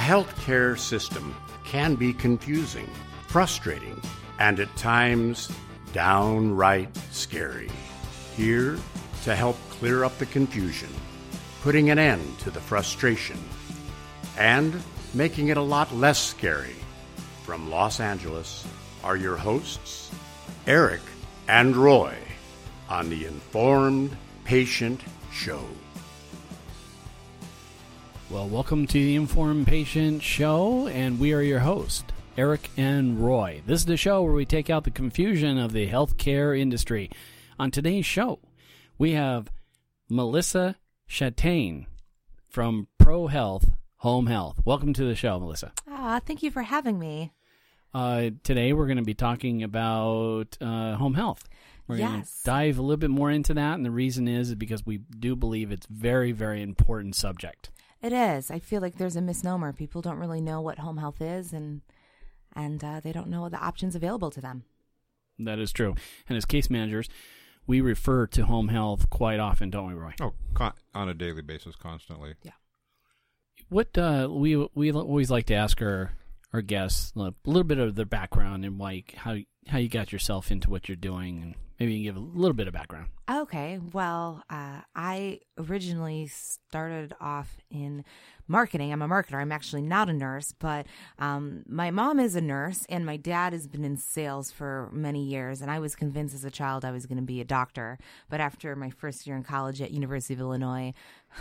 healthcare system can be confusing, frustrating, and at times downright scary. Here to help clear up the confusion, putting an end to the frustration, and making it a lot less scary. From Los Angeles are your hosts, Erik and Roy, on the Informed Patient Show. Well, welcome to the Informed Patient Show, and we are your host, Erik and Roy. This is the show where we take out the confusion of the healthcare industry. On today's show, we have Melissa Chataign from ProHealth Home Health. Welcome to the show, Melissa. Ah, thank you for having me. Uh, today, we're going to be talking about uh, home health. We're going Yes. to dive a little bit more into that, and the reason is because we do believe it's very, very important subject. It is. I feel like there's a misnomer. People don't really know what home health is, and and uh, they don't know the options available to them. That is true. And as case managers, we refer to home health quite often, don't we, Roy? Oh, con- on a daily basis, constantly. Yeah. What uh, we we always like to ask our our guests a little bit of their background and like how how you got yourself into what you're doing, and maybe you can give a little bit of background. Okay. Well, uh, I originally started off in marketing. I'm a marketer. I'm actually not a nurse, but um, my mom is a nurse, and my dad has been in sales for many years. And I was convinced as a child I was going to be a doctor. But after my first year in college at University of Illinois,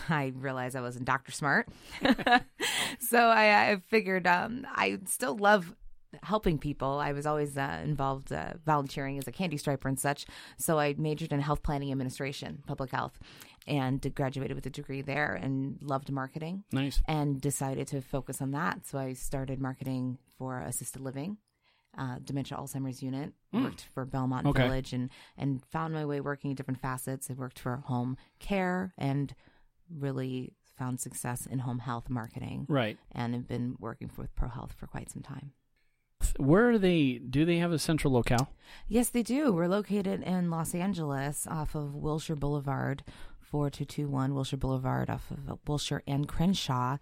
I realized I wasn't doctor smart. so I, I figured um, I still love helping people. I was always uh, involved uh, volunteering as a candy striper and such. So I majored in health planning administration, public health, and graduated with a degree there and loved marketing Nice. and decided to focus on that. So I started marketing for assisted living. Uh, dementia Alzheimer's unit worked for Belmont Okay. Village and and found my way working in different facets. I worked for home care and really found success in home health marketing Right. and have been working with ProHealth for quite some time. Where are they? Do they have a central locale? Yes, they do. We're located in Los Angeles off of Wilshire Boulevard, 4221 Wilshire Boulevard, off of Wilshire and Crenshaw,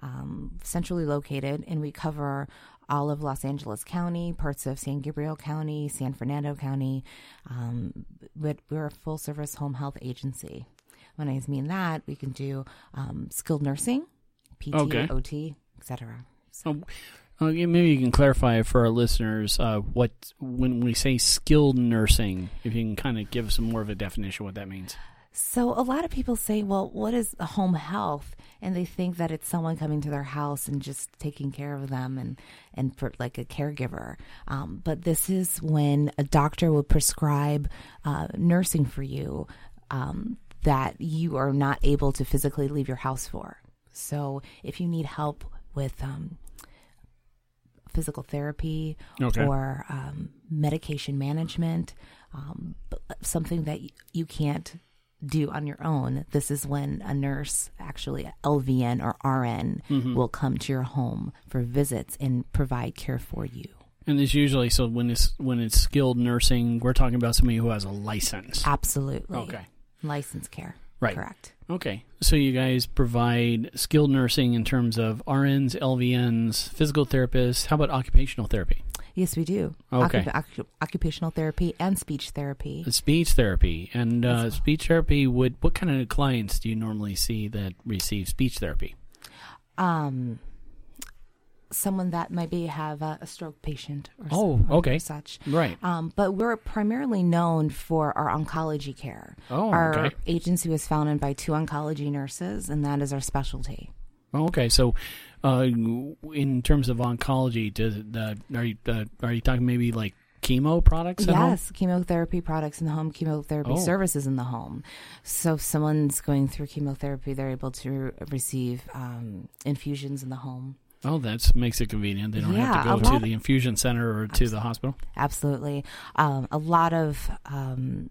um, centrally located. And we cover all of Los Angeles County, parts of San Gabriel County, San Fernando County. Um, but we're a full service home health agency. When I mean that, we can do um, skilled nursing, PT, Okay. OT, etc. Oh, maybe you can clarify for our listeners uh, what when we say skilled nursing. If you can kind of give some more of a definition, what that means. So a lot of people say, well, what is home health? And they think that it's someone coming to their house and just taking care of them and, and for like a caregiver. Um, but this is when a doctor will prescribe uh, nursing for you um, that you are not able to physically leave your house for. So if you need help with um, physical therapy Okay. or um, medication management, um, something that you can't do on your own. This is when a nurse, actually a LVN or RN, Mm-hmm. will come to your home for visits and provide care for you. And it's usually so when it's when it's skilled nursing, we're talking about somebody who has a license. Absolutely. Okay. License care. Right. Correct. Okay. So you guys provide skilled nursing in terms of RNs, LVNs, physical therapists. How about occupational therapy? Yes, we do. Okay. Occup- occup- occupational therapy and speech therapy. Speech therapy and uh, speech therapy. Would what kind of clients do you normally see that receive speech therapy? Um, someone that maybe have a, a stroke patient or, Oh, some- or okay. such. Right. Um, but we're primarily known for our oncology care. Oh, our okay. agency was founded by two oncology nurses, and that is our specialty. Oh, okay. So, uh, in terms of oncology, does uh, are you uh, are you talking maybe like chemo products? at home? Yes, chemotherapy products in the home, chemotherapy Oh. services in the home. So if someone's going through chemotherapy, they're able to receive um, infusions in the home. Oh, that makes it convenient. They don't Yeah, have to go to the infusion center or to the hospital. Absolutely. Um, a lot of um,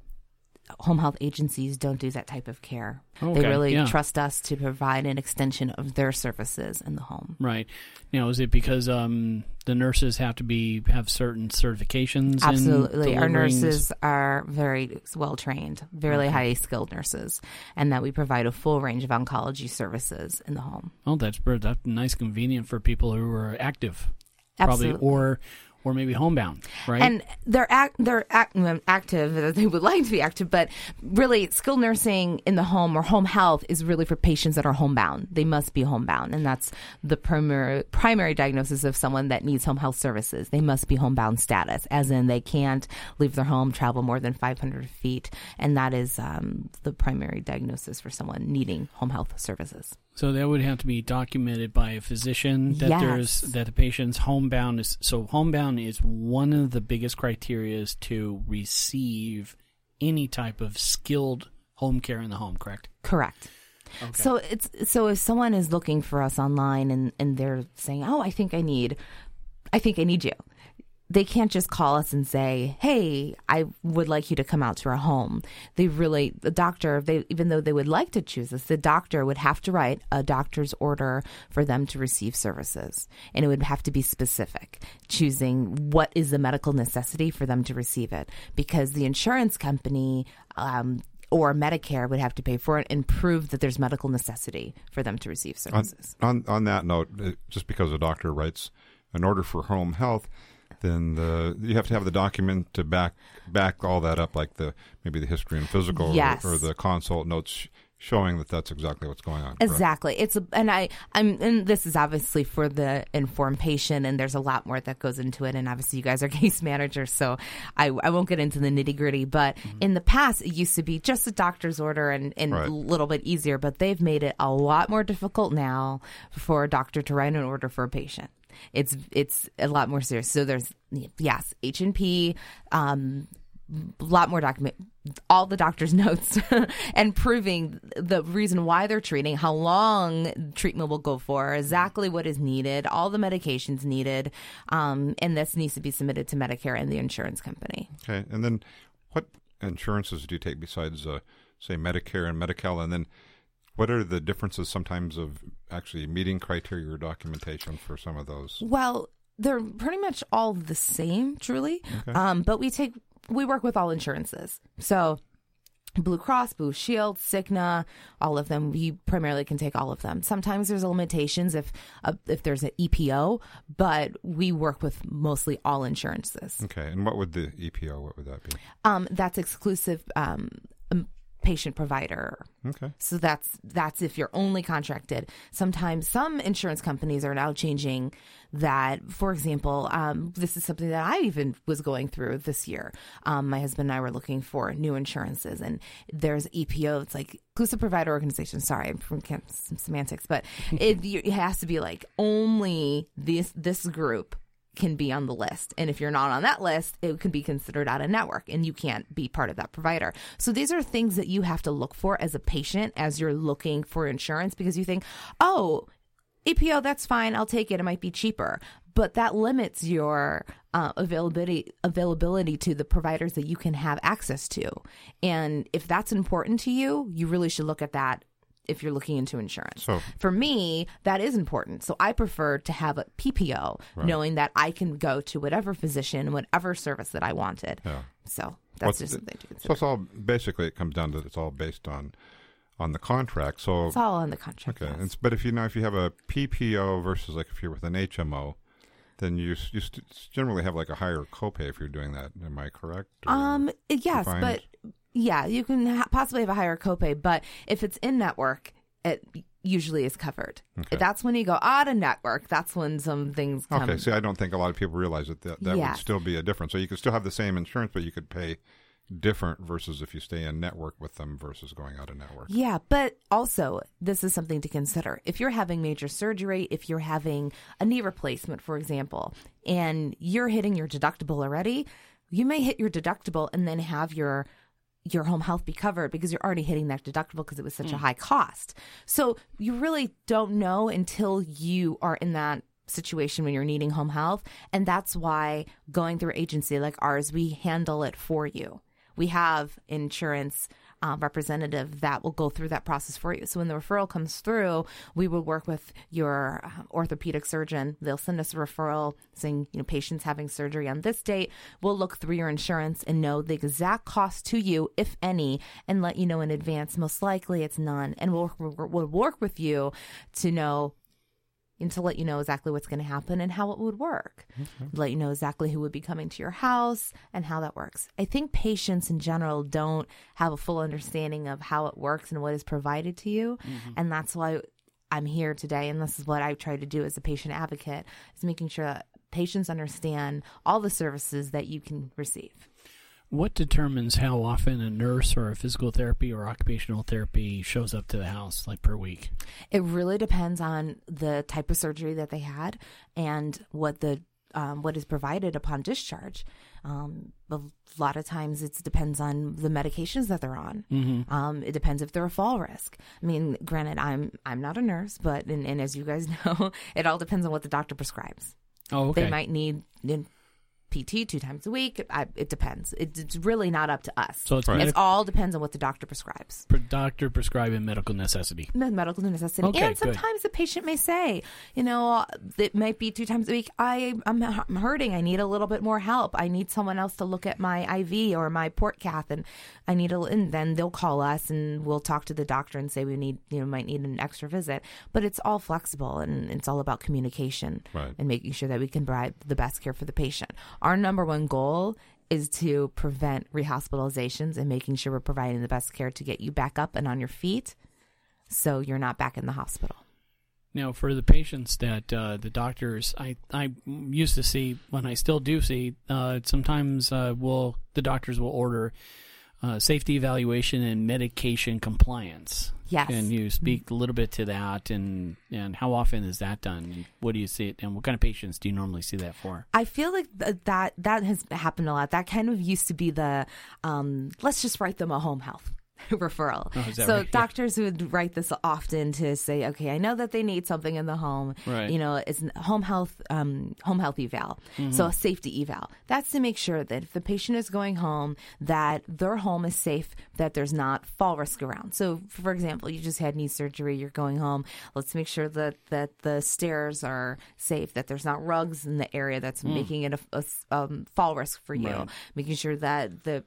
home health agencies don't do that type of care. Okay, they really yeah. trust us to provide an extension of their services in the home. Right. Now, is it because um, the nurses have to be have certain certifications? Absolutely. Our nurses are very well trained, very highly skilled nurses, and that we provide a full range of oncology services in the home. Oh, that's that's nice, convenient for people who are active, Absolutely. probably, or or maybe homebound, right? And they're act, they're act, active. They would like to be active, but really, skilled nursing in the home or home health is really for patients that are homebound. They must be homebound, and that's the primary primary diagnosis of someone that needs home health services. They must be homebound status, as in they can't leave their home, travel more than 500 feet, and that is um, the primary diagnosis for someone needing home health services. So that would have to be documented by a physician that there's that the patient's homebound is so homebound is one of the biggest criterias to receive any type of skilled home care in the home. Correct. Correct. So it's so if someone is looking for us online and and they're saying, "Oh, I think I need I think I need you." They can't just call us and say, "Hey, I would like you to come out to our home." They really the doctor, they even though they would like to choose us, the doctor would have to write a doctor's order for them to receive services. And it would have to be specific, choosing what is the medical necessity for them to receive it because the insurance company um, or Medicare would have to pay for it and prove that there's medical necessity for them to receive services. on on that note, uh, just because a doctor writes an order for home health, then the you have to have the document to back back all that up, like the maybe the history and physical, Yes. or, or the consult notes showing that that's exactly what's going on. correct? Exactly. It's a, and I I'm and this is obviously for the informed patient and there's a lot more that goes into it and obviously you guys are case managers so I, I won't get into the nitty gritty but mm-hmm. in the past it used to be just a doctor's order and, and Right. a little bit easier but they've made it a lot more difficult now for a doctor to write an order for a patient. It's it's a lot more serious. So there's yes H and P. Um, a lot more document all the doctor's notes and proving the reason why they're treating how long treatment will go for exactly what is needed all the medications needed um, and this needs to be submitted to medicare and the insurance company Okay, and then what insurances do you take besides, uh, say, Medicare and Medi-Cal, and then what are the differences sometimes of actually meeting criteria or documentation for some of those? well they're pretty much all the same truly um, but we take we work with all insurances so Blue Cross, Blue Shield, Cigna, all of them. We primarily can take all of them. Sometimes there's limitations if uh, if there's an EPO, but we work with mostly all insurances. Okay, and what would the EPO? What would that be? Um, that's exclusive um, patient provider. Okay, So that's that's if you're only contracted. Sometimes some insurance companies are now changing that. For example, um, this is something that I even was going through this year. Um, my husband and I were looking for new insurances, and there's EPO. It's like exclusive provider organization. Sorry, I'm from some semantics, but it, it has to be like only this this group can be on the list. And if you're not on that list, it can be considered out of network and you can't be part of that provider. So these are things that you have to look for as a patient as you're looking for insurance because you think, oh, EPO, that's fine. I'll take it. It might be cheaper. But that limits your uh, availability availability to the providers that you can have access to. And if that's important to you, you really should look at that if you're looking into insurance. So- for me, that is important. So I prefer to have a PPO, knowing that I can go to whatever physician, whatever service that I wanted. Yeah. So that's What's just something to so it's all basically it comes down to it's all based on on the contract. So It's all on the contract. okay, yes. it's, but if you know if you have a PPO versus like if you're with an HMO, then you you st- generally have like a higher copay if you're doing that. Am I correct? Or- Um, yes, find- but yeah, you can ha- possibly have a higher copay, but if it's in network, it usually is covered. Okay. That's when you go out of network. That's when some things come. Okay, see, I don't think a lot of people realize that that, that would still be a difference. So you could still have the same insurance, but you could pay different versus if you stay in network with them versus going out of network. Yeah, but also this is something to consider. If you're having major surgery, if you're having a knee replacement, for example, and you're hitting your deductible already, you may hit your deductible and then have your your home health be covered because you're already hitting that deductible because it was such a mm. high cost. So you really don't know until you are in that situation when you're needing home health. And that's why going through agency like ours we handle it for you. We have insurance um, representative that will go through that process for you. So when the referral comes through, we will work with your uh, orthopedic surgeon. They'll send us a referral saying, you know, patients having surgery on this date. We'll look through your insurance and know the exact cost to you, if any, and let you know in advance. Most likely it's none. And we'll, we'll work with you to know and to let you know exactly what's going to happen and how it would work. Okay. Let you know exactly who would be coming to your house and how that works. I think patients in general don't have a full understanding of how it works and what is provided to you. Mm-hmm. And that's why I'm here today. And this is what I try to do as a patient advocate is making sure that patients understand all the services that you can receive. What determines how often a nurse or a physical therapy or occupational therapy shows up to the house, like per week? It really depends on the type of surgery that they had and what the um, what is provided upon discharge. Um, a lot of times it depends on the medications that they're on. Mm-hmm. Um, it depends if they're a fall risk. I mean, granted, I'm I'm not a nurse, but and, and as you guys know, it all depends on what the doctor prescribes. Oh, okay. They might need PT two times a week. I, it depends. It, it's really not up to us. So it's, right. it all depends on what the doctor prescribes. doctor prescribing medical necessity. Medical necessity. Okay, and sometimes good. the patient may say, you know, it might be two times a week. I I'm, I'm hurting. I need a little bit more help. I need someone else to look at my IV or my port cath, and I need a. And then they'll call us and we'll talk to the doctor and say we need you know might need an extra visit. But it's all flexible and it's all about communication right. and making sure that we can provide the best care for the patient our number one goal is to prevent rehospitalizations and making sure we're providing the best care to get you back up and on your feet so you're not back in the hospital. Now, for the patients that uh, the doctors I, I used to see, when I still do see, uh, sometimes uh, will the doctors will order uh, safety evaluation and medication compliance. Yes. Can you speak a little bit to that and, and how often is that done? What do you see it and what kind of patients do you normally see that for? I feel like th- that that has happened a lot. That kind of used to be the um, let's just write them a home health referral. Oh, so right? doctors yeah. would write this often to say, okay, I know that they need something in the home. Right. You know, it's home health, um, home health eval. Mm-hmm. So a safety eval. That's to make sure that if the patient is going home, that their home is safe, that there's not fall risk around. So, for example, you just had knee surgery, you're going home. Let's make sure that that the stairs are safe, that there's not rugs in the area that's mm. making it a, a um, fall risk for you. Right. Making sure that the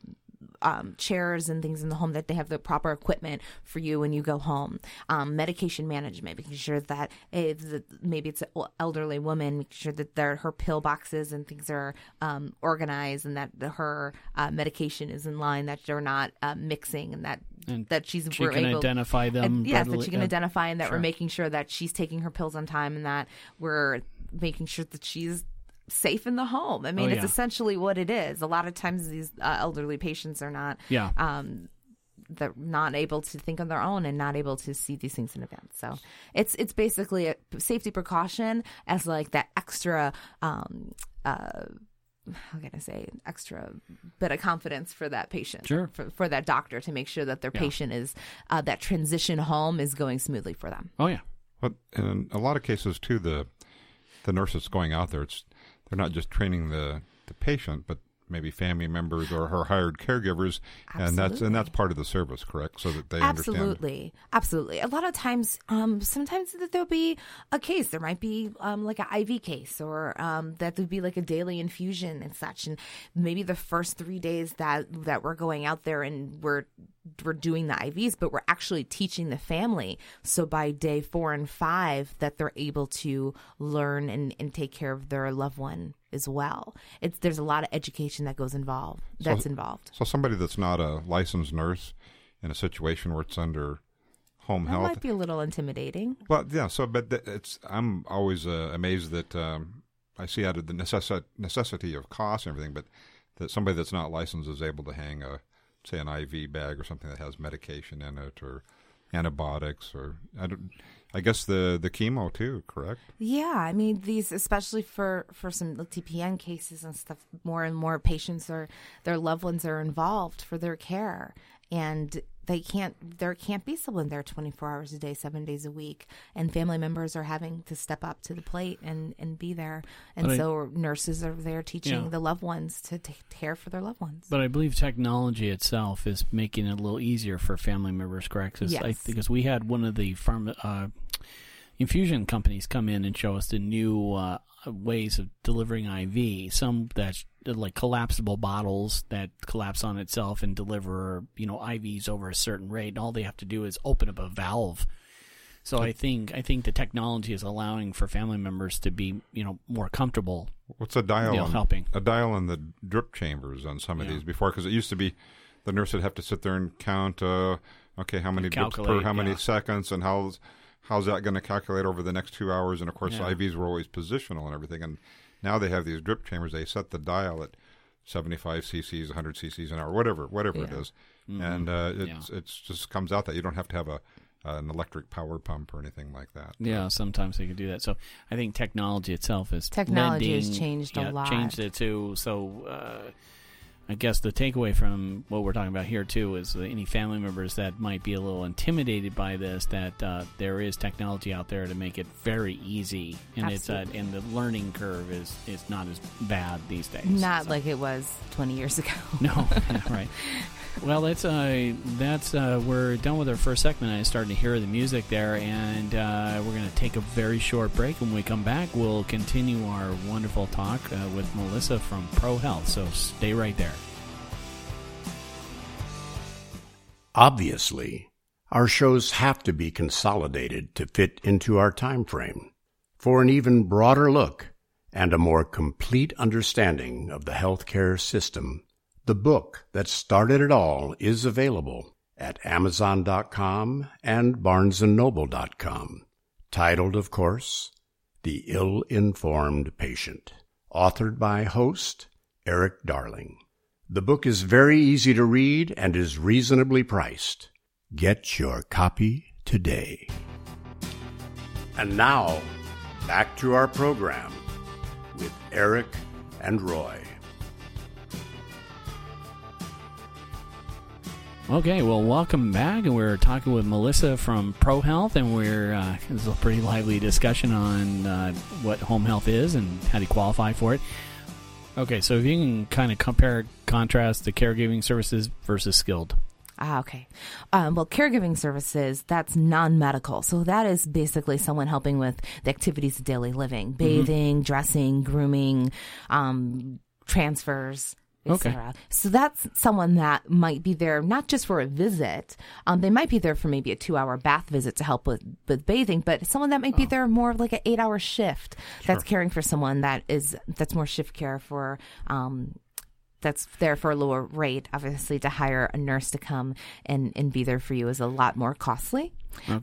um, chairs and things in the home that they have the proper equipment for you when you go home. Um, medication management, making sure that if the, maybe it's an elderly woman, making sure that her pill boxes and things are um, organized and that the, her uh, medication is in line, that they're not uh, mixing, and that and that she's she can able, identify them. And, yes, that she can uh, identify, and that sure. we're making sure that she's taking her pills on time, and that we're making sure that she's safe in the home. I mean, oh, it's essentially what it is. A lot of times these uh, elderly patients are not. Yeah. Um, they're not able to think on their own and not able to see these things in advance. So it's it's basically a safety precaution as like that extra um uh how can I say extra bit of confidence for that patient, sure, for, for that doctor to make sure that their yeah. patient is uh, that transition home is going smoothly for them. Oh yeah, but in a lot of cases too, the the nurse that's going out there, it's they're not just training the the patient, but maybe family members or her hired caregivers Absolutely. and that's and that's part of the service correct so that they absolutely understand. absolutely a lot of times um sometimes there'll be a case there might be um like an iv case or um that would be like a daily infusion and such and maybe the first three days that that we're going out there and we're we're doing the IVs, but we're actually teaching the family. So by day four and five, that they're able to learn and, and take care of their loved one as well. It's there's a lot of education that goes involved. That's so, involved. So somebody that's not a licensed nurse in a situation where it's under home that health might be a little intimidating. Well, yeah. So, but it's I'm always uh, amazed that um, I see out of the necessi- necessity of cost and everything, but that somebody that's not licensed is able to hang a say an IV bag or something that has medication in it or antibiotics or I don't I guess the the chemo too, correct? Yeah, I mean these, especially for for some TPN cases and stuff. More and more patients or their loved ones are involved for their care, and they can't there can't be someone there 24 hours a day seven days a week and family members are having to step up to the plate and and be there and But I- so nurses are there teaching Yeah. the loved ones to take care for their loved ones But I believe technology itself is making it a little easier for family members, correct? 'Cause I, Yes. because we had one of the farm uh, infusion companies come in and show us the new uh, ways of delivering IV. Some that's like collapsible bottles that collapse on itself and deliver, you know, IVs over a certain rate. All they have to do is open up a valve. So I think I think the technology is allowing for family members to be, you know, more comfortable What's a dial? you know, helping. A dial in the drip chambers on some of Yeah. these before, because it used to be the nurse would have to sit there and count. Uh, okay, how many drips per how many yeah. seconds, and how's how's that going to calculate over the next two hours? And of course, Yeah. IVs were always positional and everything. And now they have these drip chambers. They set the dial at 75 cc's, 100 cc's an hour, whatever, whatever it Yeah. is, Mm-hmm. and uh, it's it's just comes out that you don't have to have a an electric power pump or anything like that. Yeah, sometimes they could do that. So I think technology itself is Technology has lending- changed a yeah, lot. Changed it too. So uh, I guess the takeaway from what we're talking about here too is any family members that might be a little intimidated by this, that uh, there is technology out there to make it very easy, and it's uh, and the learning curve is is not as bad these days. not So- like it was 20 years ago no, right. Well, that's uh, that's uh, we're done with our first segment. I started to hear the music there, and uh, we're going to take a very short break. When we come back, we'll continue our wonderful talk uh, with Melissa from ProHealth. So stay right there. Obviously, our shows have to be consolidated to fit into our time frame. For an even broader look and a more complete understanding of the healthcare system, the book that started it all is available at amazon.com and barnesandnoble.com. Titled, of course, The Ill-Informed Patient, authored by host Erik Darling. The book is very easy to read and is reasonably priced. Get your copy today. And now, back to our program with Erik and Roy. Okay, well, welcome back, and we're talking with Melissa from ProHealth, and we're uh, this is a pretty lively discussion on uh, what home health is and how to qualify for it. Okay, so if you can kind of compare, contrast the caregiving services versus skilled. Ah, okay. Um, well, caregiving services, that's non medical. So that is basically someone helping with the activities of daily living bathing, dressing, grooming, um, transfers. Okay. So that's someone that might be there not just for a visit. Um, they might be there for maybe a two-hour bath visit to help with, with bathing, but someone that might be there more of like an eight-hour shift. That's caring for someone that is that's more shift care for um, that's there for a lower rate. Obviously, to hire a nurse to come and, and be there for you is a lot more costly.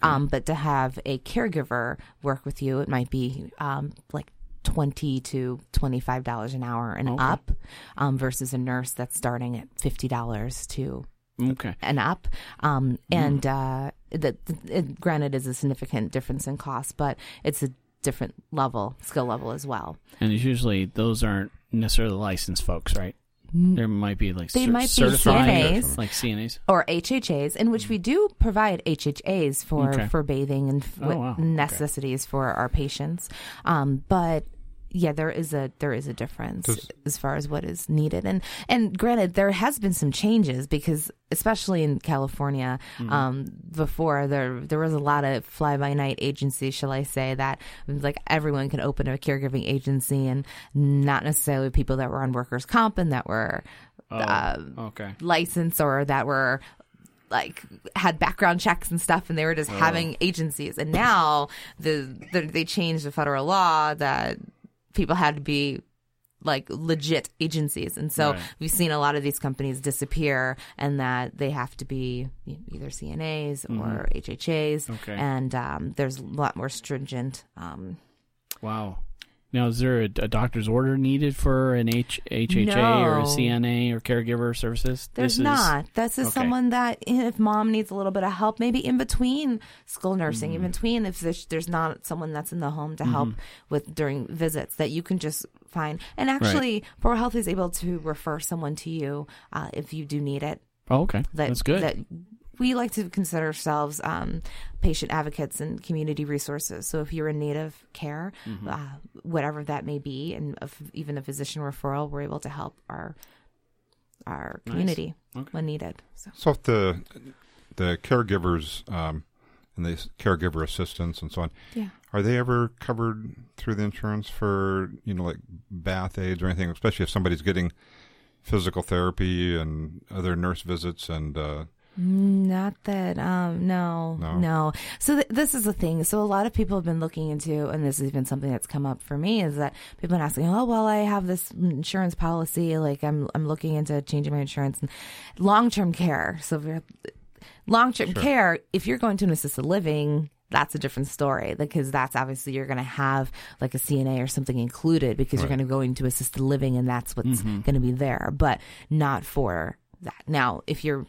Um, but to have a caregiver work with you, it might be um, like twenty to twenty five dollars an hour and up, um, versus a nurse that's starting at fifty dollars to Okay. and up. Um, and uh, that it, granted is a significant difference in cost, but it's a different level, skill level as well. And it's usually those aren't necessarily licensed folks, right? There might be like They cer- might be certified, CNAs. like CNAs. or HHAs, in which we do provide HHAs for Okay. for bathing and f- Oh, wow. Okay. necessities for our patients. Um, but yeah, there is a there is a difference Does- as far as what is needed, and and granted, there has been some changes because especially in California, Mm-hmm. um, before there there was a lot of fly by night agencies, shall I say that like everyone could open a caregiving agency, and not necessarily people that were on workers' comp and that were. uh, Okay. license or that were like had background checks and stuff and they were just Oh. having agencies and now the, the they changed the federal law that people had to be like legit agencies and so Right. we've seen a lot of these companies disappear and that they have to be either cnas or hhas Mm-hmm. Okay. and um, there's a lot more stringent um, Wow. Now, is there a, a doctor's order needed for an H, HHA or a CNA or caregiver services? There's This is- not. This is okay. someone that if mom needs a little bit of help, maybe in between school nursing, Mm. in between if there's, there's not someone that's in the home to help Mm-hmm. with during visits, that you can just find. And actually, ProHealth is able to refer someone to you uh, if you do need it. Oh, okay. That, That's good. That we like to consider ourselves um, patient advocates and community resources. So if you're in need of care, Mm-hmm. uh, whatever that may be, and if, even a physician referral, we're able to help our our Nice. community Okay. when needed. So So if the the caregivers um, and the caregiver assistants and so on, yeah. are they ever covered through the insurance for you know like bath aids or anything? Especially if somebody's getting physical therapy and other nurse visits and uh, Not that, um, no, No? no. So th- this is the thing. So a lot of people have been looking into, and this is even something that's come up for me, is that people have been asking, oh, well, I have this insurance policy, like I'm, I'm looking into changing my insurance and long-term care. So if you're- long-term care, if you're going to an assisted living, that's a different story because that's obviously you're going to have like a CNA or something included because you're going to go into assisted living and that's what's going to be there, but not for that. Now, if you're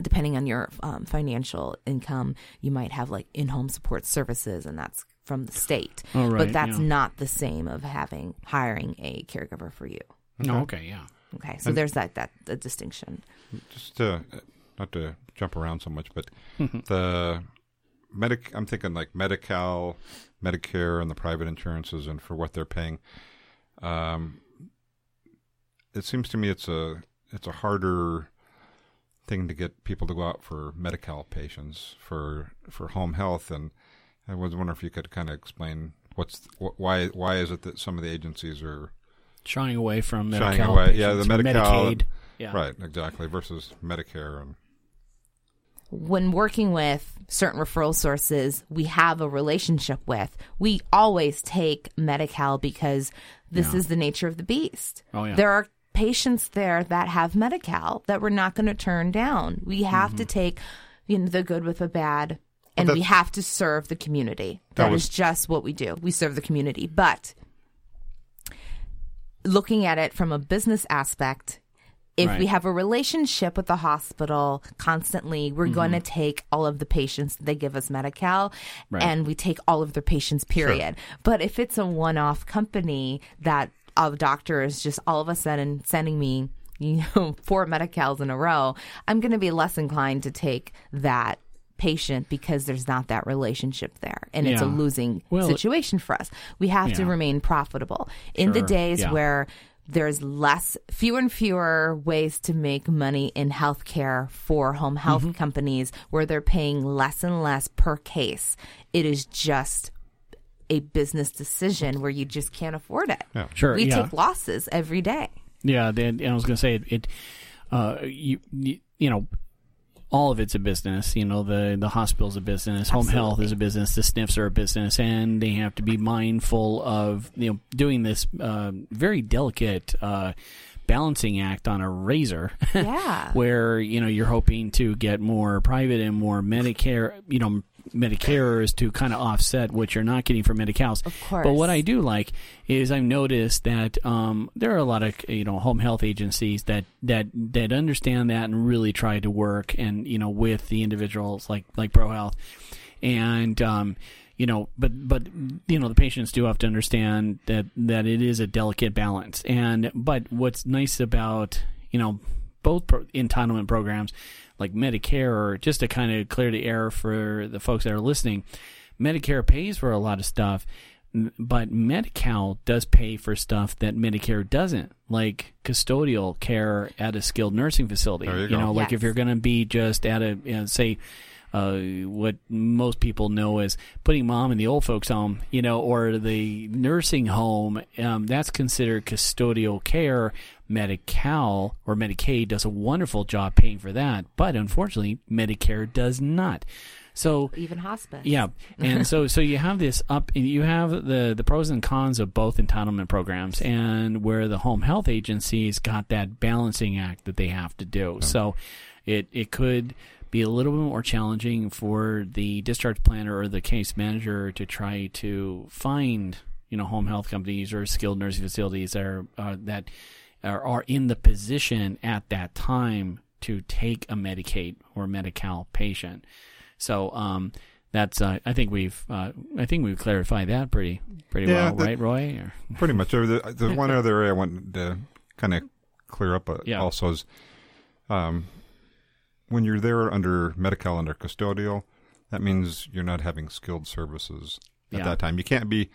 depending on your um, financial income, you might have like in-home support services, and that's from the state. Oh, right, but that's yeah. not the same of having hiring a caregiver for you. Oh, okay, yeah. Okay, so there's that that the distinction. just to, not to jump around so much, but the medic, I'm thinking like Medi-Cal, Medicare, and the private insurances, and for what they're paying. Um, it seems to me it's a it's a harder thing to get people to go out for Medi-Cal patients for for home health, and I was wondering if you could kind of explain what's wh- why why is it that some of the agencies are Shying away from Shying Medi-Cal away, yeah, the Medi-Cal- Medicaid. Yeah. right exactly versus Medicare and When working with certain referral sources, we have a relationship with. We always take Medi-Cal because this Yeah. is the nature of the beast. Oh, yeah. There are patients there that have Medi-Cal that we're not going to turn down. We have Mm-hmm. to take you know the good with the bad and we have to serve the community. That that was- is just what we do. We serve the community. But looking at it from a business aspect, if Right. we have a relationship with the hospital constantly, we're going to take all of the patients they give us Medi-Cal Right. and we take all of their patients, period. But if it's a one off company that a doctors just all of a sudden sending me, you know, four Medi-Cals in a row, I'm going to be less inclined to take that patient because there's not that relationship there and it's a losing Well, situation for us. We have to remain profitable. In the days Yeah. where there's less fewer and fewer ways to make money in healthcare for home health Mm-hmm. companies where they're paying less and less per case. It is just a business decision where you just can't afford it. Sure, We yeah. take losses every day. Yeah, they, and I was going to say it. it uh, you, you you know, all of it's a business. You know, the the hospital's a business, home health is a business, the SNFs are a business, and they have to be mindful of you know doing this uh, very delicate. Uh, balancing act on a razor Yeah. where you know you're hoping to get more private and more medicare you know medicareers to kind of offset what you're not getting from Medi-Cals Of course. but what i do like is i've noticed that um, there are a lot of you know home health agencies that that that understand that and really try to work and you know with the individuals like like pro health and um, you know, but but you know, the patients do have to understand that that it is a delicate balance. And but what's nice about you know both pro- entitlement programs like Medicare, or just to kind of clear the air for the folks that are listening, Medicare pays for a lot of stuff. But Medi-Cal does pay for stuff that Medicare doesn't, like custodial care at a skilled nursing facility. There you go. know, like Yes. if you're going to be just at a, you know, say, uh, what most people know as putting mom in the old folks home, you know, or the nursing home, um, that's considered custodial care. Medi-Cal or Medicaid does a wonderful job paying for that, but unfortunately, Medicare does not. So Even hospice. yeah, and so so you have this up. You have the the pros and cons of both entitlement programs, and where the home health agencies got that balancing act that they have to do. So it it could be a little bit more challenging for the discharge planner or the case manager to try to find you know home health companies or skilled nursing facilities that are uh, that are, are in the position at that time to take a Medicaid or Medi-Cal patient. So um, that's uh, I think we've uh, I think we've clarified that pretty pretty Yeah, well, the- right, Roy? Or, Pretty much. Uh, The, the one other area I wanted to kind of clear up uh, Yeah. also is um, when you're there under Medi-Cal under custodial, that means you're not having skilled services at Yeah. that time. You can't be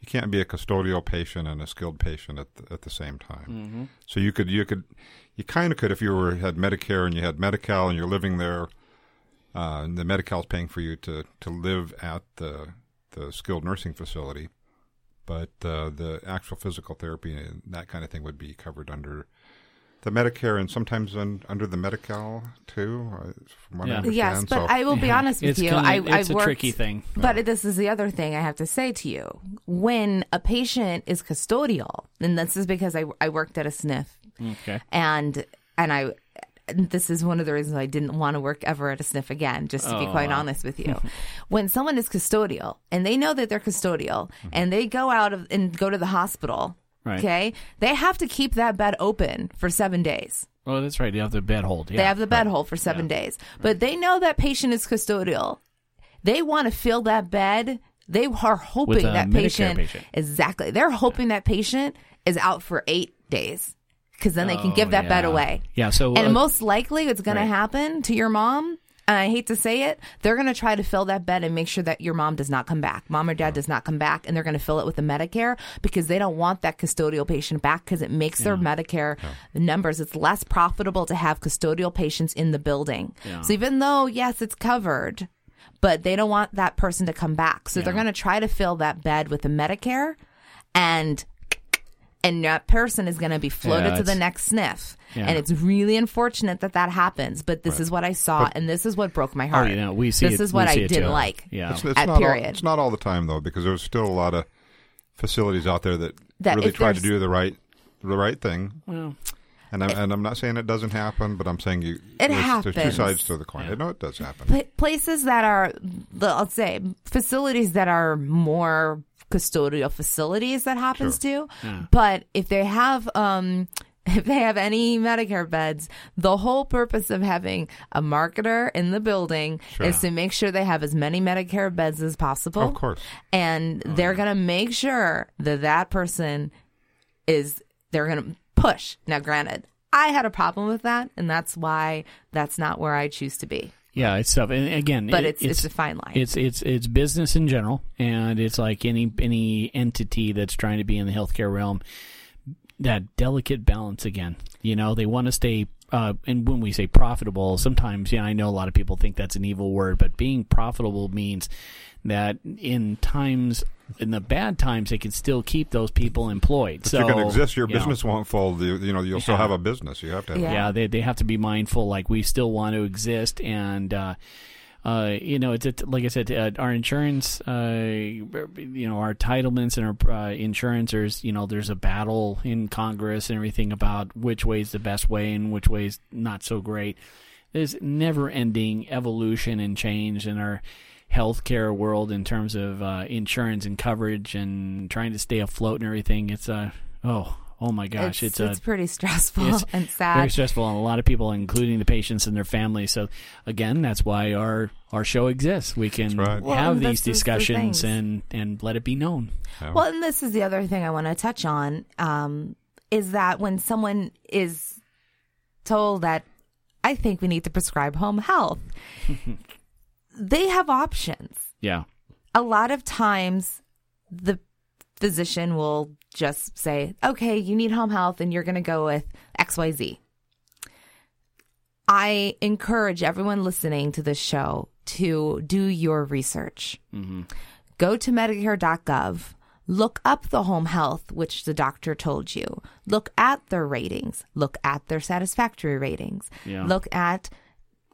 you can't be a custodial patient and a skilled patient at the, at the same time. Mm-hmm. So you could you could you kind of could if you were had Medicare and you had Medi-Cal and you're living there, uh, and the Medi-Cal is paying for you to to live at the the skilled nursing facility, but uh, the actual physical therapy and that kind of thing would be covered under the Medicare and sometimes un, under the Medi-Cal too, uh, from what I Yeah. understand. Yes, but so, I will be honest with It's you. kinda- I, it's I've a worked, tricky thing. But this is the other thing I have to say to you. When a patient is custodial, and this is because I, I worked at a SNF, Okay. and and I this is one of the reasons I didn't want to work ever at a SNF again, just to be Oh, quite wow. honest with you. when someone is custodial and they know that they're custodial Mm-hmm. and they go out of and go to the hospital, Right. okay, they have to keep that bed open for seven days. Oh, that's right. You have the bed hold. Yeah. They have the bed hold for seven days, but they know that patient is custodial. They want to fill that bed. They are hoping that patient, patient. exactly. They're hoping that patient is out for eight days because then they can Oh, give that bed away. Yeah. So And uh, most likely, it's going right. to happen to your mom. And I hate to say it, they're going to try to fill that bed and make sure that your mom does not come back. Mom or dad does not come back, and they're going to fill it with the Medicare because they don't want that custodial patient back because it makes their Medicare numbers. It's less profitable to have custodial patients in the building. Yeah. So even though yes, it's covered, but they don't want that person to come back, so they're going to try to fill that bed with the Medicare, and and that person is going to be floated Yeah, to the next SNF. Yeah. And it's really unfortunate that that happens, but this is what I saw, and this is what broke my oh, heart. you know, we see this it- is what we I didn't too. like. Yeah. It's, it's at not period. All, it's not all the time though, because there's still a lot of facilities out there that, That really try to do the right the right thing. Well, And I'm, and I'm not saying it doesn't happen, but I'm saying you. It there's, There's two sides to the coin. Yeah. I know it does happen. Pla- places that are, the- I'll say, facilities that are more custodial facilities that happens to. Yeah. But if they have, um, if they have any Medicare beds, the whole purpose of having a marketer in the building Sure. is to make sure they have as many Medicare beds as possible. Of course. and they're going to make sure that that person is they're going to push now granted i had a problem with that and that's why that's not where i choose to be yeah, it's tough. And again, but it- it's it's, a fine line It's it's it's business in general, and it's like any any entity that's trying to be in the healthcare realm. That delicate balance again. You know, they want to stay. Uh, and when we say profitable, sometimes, yeah, I know a lot of people think that's an evil word, but being profitable means that in times, in the bad times, they can still keep those people employed. If so you can exist, your you know, business won't fold. You, you know, you'll still have a business. You have to. Have Yeah. yeah, they they have to be mindful. Like we still want to exist, and uh, uh, you know, it's, it's like I said, uh, our insurance, uh, you know, our entitlements and our uh, insurance. There's you know, there's a battle in Congress and everything about which way is the best way and which way is not so great. There's never-ending evolution and change in our healthcare world in terms of uh, insurance and coverage and trying to stay afloat and everything. It's a oh oh my gosh, it's, it's, a it's pretty stressful it's and sad very stressful on a lot of people, including the patients and their families. So, again, that's why our our show exists. We can right. Have and these this is the discussions and and let it be known. Yeah. well and this is the other thing i want to touch on um, is that when someone is told that i think we need to prescribe home health they have options Yeah, a lot of times the physician will just say, okay, you need home health and you're going to go with XYZ. I encourage everyone listening to this show to do your research. Mm-hmm. Go to Medicare.gov, look up the home health, which the doctor told you, look at their ratings, look at their satisfactory ratings, Yeah. look at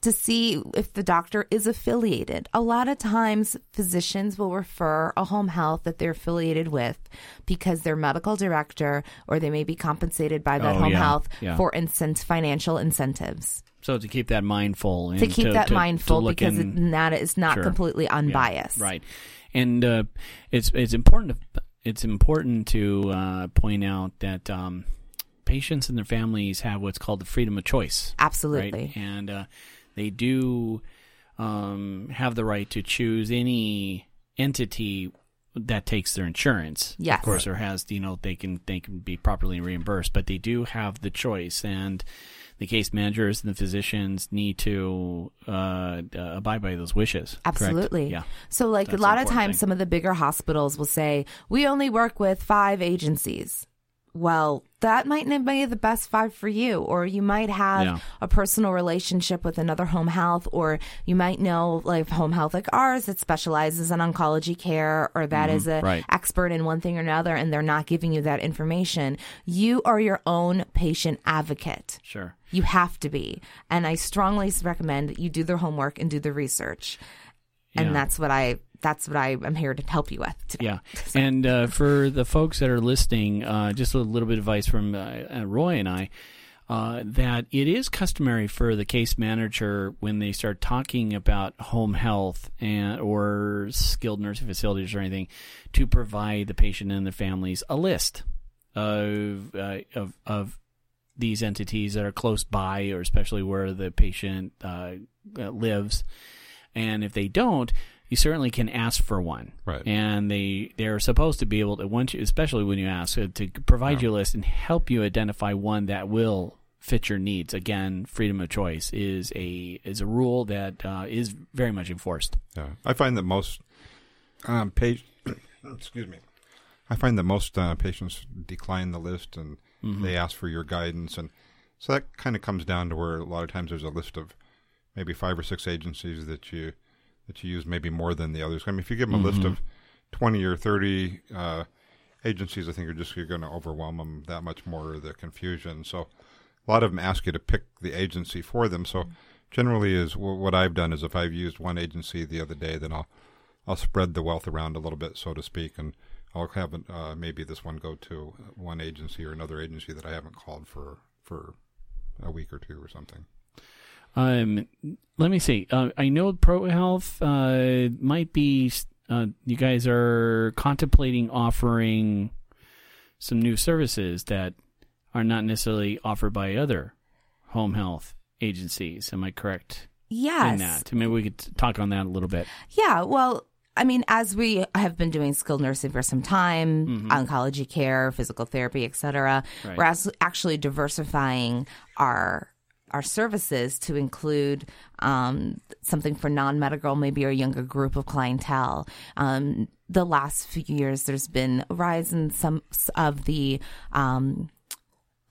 to see if the doctor is affiliated. A lot of times, physicians will refer a home health that they're affiliated with because their medical director or they may be compensated by that Oh, home yeah, health yeah. for instance, financial incentives. so to keep that mindful and To keep that to- mindful to because in- it, that is not Sure. completely Yeah, unbiased. right? And uh, it's it's important to it's important to uh, point out that um, patients and their families have what's called the freedom of choice. Absolutely. right? And uh, they do um, have the right to choose any entity that takes their insurance. Yes. of course, or has you know they can they can be properly reimbursed, but they do have the choice, and the case managers and the physicians need to uh, uh, abide by those wishes. correct? Absolutely. Yeah. So, like That's a lot of times, thing. some of the bigger hospitals will say, we only work with five agencies. Well, that might not be the best five for you, or you might have Yeah. a personal relationship with another home health, or you might know like home health like ours that specializes in oncology care, or that is a Mm-hmm. right. expert in one thing or another, and they're not giving you that information. You are your own patient advocate. Sure. You have to be. And I strongly recommend that you do the homework and do the research. Yeah. And that's what I that's what I am here to help you with today. Yeah, and uh, for the folks that are listening, uh, just a little bit of advice from uh, uh, Roy and I. Uh, that it is customary for the case manager when they start talking about home health and or skilled nursing facilities or anything to provide the patient and the families a list of uh, of of these entities that are close by or especially where the patient uh, lives and if they don't you certainly can ask for one. Right. and they they're supposed to be able to once you, especially when you ask uh, to provide you a list and help you identify one that will fit your needs. Again freedom of choice is a is a rule that uh, is very much enforced. Yeah, I find that most um, page, excuse me, I find that most uh, patients decline the list and they ask for your guidance, and so that kind of comes down to where a lot of times there's a list of maybe five or six agencies that you that you use, maybe more than the others. I mean, if you give them a list of twenty or thirty uh, agencies, I think you're just you're going to overwhelm them that much more. The confusion, so a lot of them ask you to pick the agency for them. So generally, is wh- what I've done is if I've used one agency the other day, then I'll I'll spread the wealth around a little bit, so to speak, and I'll have uh, maybe this one go to one agency or another agency that I haven't called for for a week or two or something. Um, let me see. Uh, I know ProHealth uh, might be. Uh, you guys are contemplating offering some new services that are not necessarily offered by other home health agencies. Am I correct Yes. in that? Maybe we could talk on that a little bit. Yeah, well, I mean, as we have been doing skilled nursing for some time, oncology care, physical therapy, et cetera, Right. we're actually diversifying our our services to include um, something for non-medical, maybe a younger group of clientele. Um, the last few years, there's been a rise in some of the um,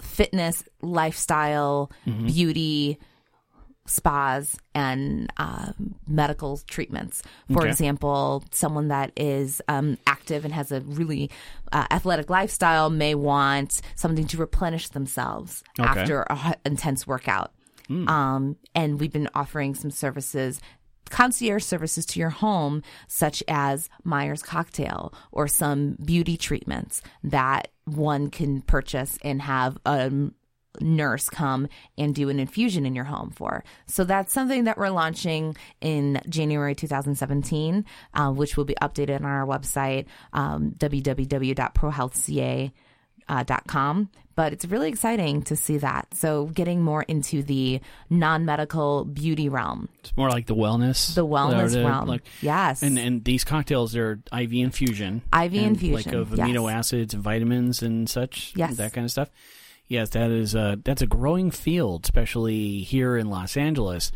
fitness, lifestyle, beauty spas and um, medical treatments. For Okay. example, someone that is um, active and has a really uh, athletic lifestyle may want something to replenish themselves Okay. after a h- intense workout. Um, and we've been offering some services. Concierge services to your home, such as Myers Cocktail or some beauty treatments that one can purchase and have a nurse come and do an infusion in your home for. So that's something that we're launching in January 2017, uh, which will be updated on our website, um, www.prohealthca.com. Uh, dot com. But it's really exciting to see that. So getting more into the non-medical beauty realm, It's more like the wellness, the wellness the- realm. like- yes. and and these cocktails are IV infusion, IV infusion, like of yes. amino acids and vitamins and such, Yes. that kind of stuff. Yes, that is a that's a growing field, especially here in Los Angeles,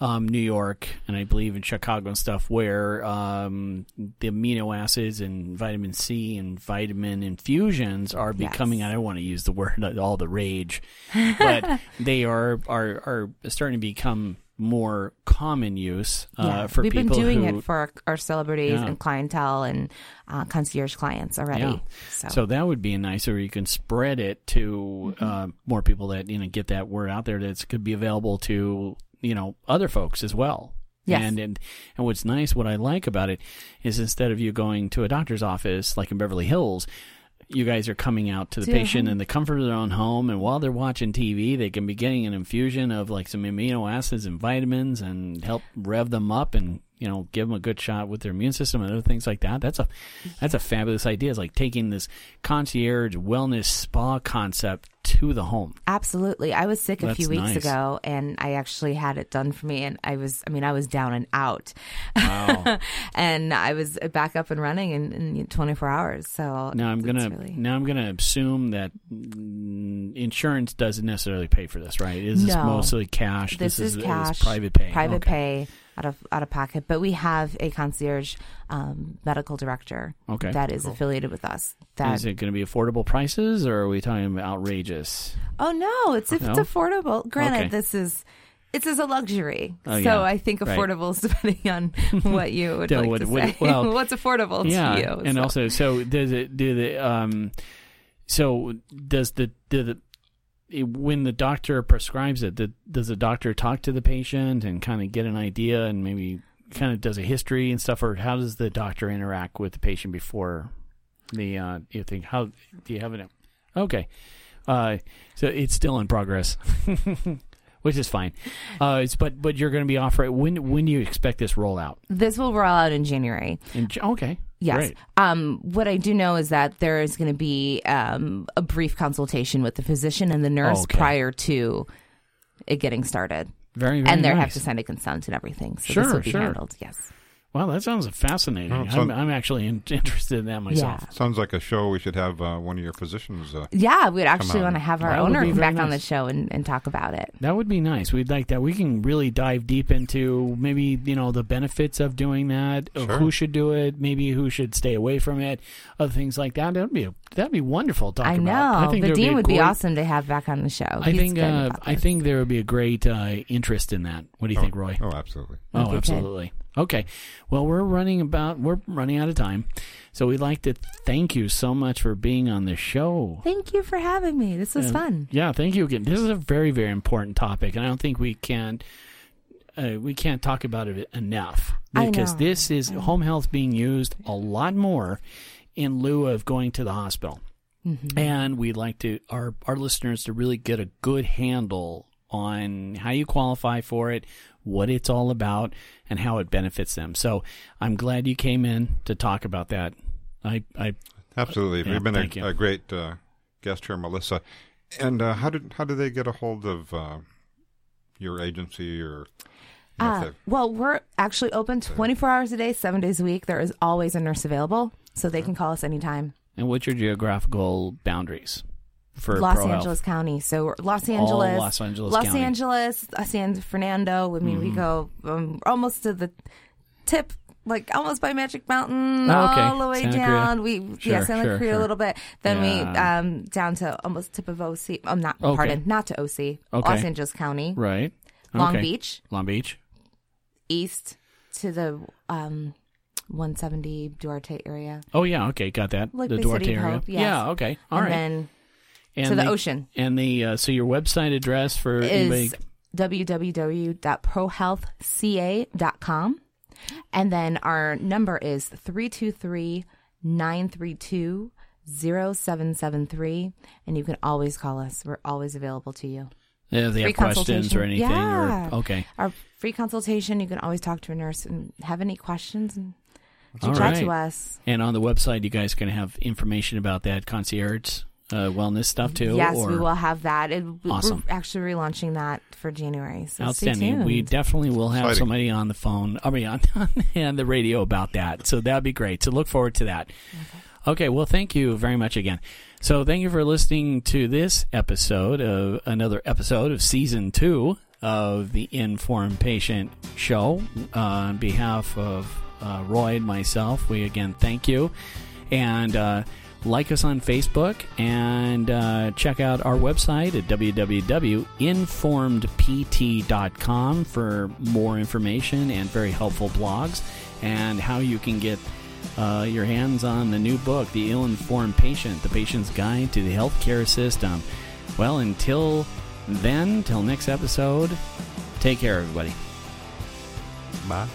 um, New York, and I believe in Chicago and stuff, where um, the amino acids and vitamin C and vitamin infusions are Yes. becoming. I don't want to use the word all the rage, but they are are are starting to become more common use uh, yeah. for We've been doing who it for our, our celebrities Yeah. and clientele and uh, concierge clients already. Yeah. So, So that would be nice, or you can spread it to Mm-hmm. uh, more people that you know get that word out there that could be available to you know other folks as well. Yes. And, and and what's nice, what I like about it, is instead of you going to a doctor's office like in Beverly Hills, you guys are coming out to the To patient in the comfort of their own home, and while they're watching TV, they can be getting an infusion of like some amino acids and vitamins, and help rev them up and you know give them a good shot with their immune system and other things like that. That's a that's a fabulous idea. It's like taking this concierge wellness spa concept to the home. Absolutely. I was sick a That's few weeks nice. ago and I actually had it done for me and I was I mean I was down and out. Wow. and I was back up and running in, in 24 hours. So Now I'm gonna really- now I'm gonna assume that mm, insurance doesn't necessarily pay for this, right? Is this No. mostly cash? This, is, cash, private pay. private Okay. pay out of out of pocket. But we have a concierge um, medical director Okay. that is affiliated with us. That Is it going to be affordable prices, or are we talking about outrageous? oh no, it's if No? it's affordable. Granted, Okay. this is. It's as a luxury, Oh, so yeah. I think affordable is depending on what you would like what- to what- say. well, What's affordable yeah, to you? and so. also, so does it do the um, so does the do the it- when the doctor prescribes it, the, does the doctor talk to the patient and kind of get an idea and maybe kind of does a history and stuff, or how does the doctor interact with the patient before the uh, you think how do you have it? Okay, uh, so it's still in progress. Which is fine, uh, but but you're going to be offering when when do you expect this rollout? this will roll out in January. In, okay, Yes. Um, what I do know is that there is going to be um, a brief consultation with the physician and the nurse Okay. prior to it getting started, very very and they nice. have to sign a consent and everything. So Sure, this will be sure. handled. Yes. Wow, that sounds fascinating. Oh, I'm, I'm actually in, interested in that myself. Yeah. Sounds like a show we should have uh, one of your physicians. Uh, Yeah, we'd actually want to have our That owner come very back on the show and, and talk about it. That would be nice. We'd like that. We can really dive deep into maybe you know the benefits of doing that, Sure. who should do it, maybe who should stay away from it, other things like that. That'd be a, that'd be wonderful. To talk I know. about. I think the there dean a would be awesome to have back on the show. I He's think uh, I think there would be a great uh, interest in that. What do you think, Roy? oh, absolutely. Oh, Okay. absolutely. Okay. Well, we're running about we're running out of time. So we'd like to thank you so much for being on the show. Thank you for having me. This was And- fun. Yeah, thank you again. This is a very very important topic and I don't think we can uh, we can't talk about it enough because this is home health being used a lot more in lieu of going to the hospital. Mm-hmm. And we'd like to our our listeners to really get a good handle on how you qualify for it, what it's all about, and how it benefits them. So I'm glad you came in to talk about that. I, I Absolutely. Yeah, You've been thank you. a, a great uh, guest here, Melissa. And uh, how did how do they get a hold of uh, your agency or? you know, Uh, well, we're actually open 24 hours a day, seven days a week. There is always a nurse available, so they can call us anytime. and what's your geographical boundaries for Los ProHealth? Angeles County. So Los All Angeles, Los Angeles Los County. Mm-hmm. Angeles, uh, San Fernando. I mean, we go um, almost to the tip, like almost by Magic Mountain, Oh, okay. all the way Santa Cruz. down. We Sure, yeah, Santa sure, Cruz sure. a little bit. Then we um down to almost tip of OC. I'm not Okay. pardon, not to OC. Okay. Los Angeles County, Right. Long Okay. Beach, Long Beach. east to the um 170 Duarte area, Oh yeah, okay, got that. Like the the Duarte area. Hope, yes. Yeah, okay. All and right. then and to the, the ocean. And the uh, so your website address for is anybody www.prohealthca.com. And then our number is 323 932 0773. And you can always call us. We're always available to you. if they free have questions or anything Yeah. or okay. Our free consultation, you can always talk to a nurse and have any questions and reach out to us. And on the website you guys can have information about that concierge uh, wellness stuff too. yes, or, we will have that. It, Awesome. We're actually relaunching that for January. So Outstanding. Stay tuned. We definitely will have Exciting. somebody on the phone, I mean, on, on the radio about that. So that'd be great. So look forward to that. Okay. Well, thank you very much again. So thank you for listening to this episode of another episode of season two of the Informed Patient Show. Uh, on behalf of uh, Roy and myself, we again thank you. And, uh, like us on Facebook and uh, check out our website at www.informedpt.com for more information and very helpful blogs and how you can get uh, your hands on the new book, The Ill Informed Patient The Patient's Guide to the Healthcare System. Well, until then, till next episode, take care, everybody. Bye.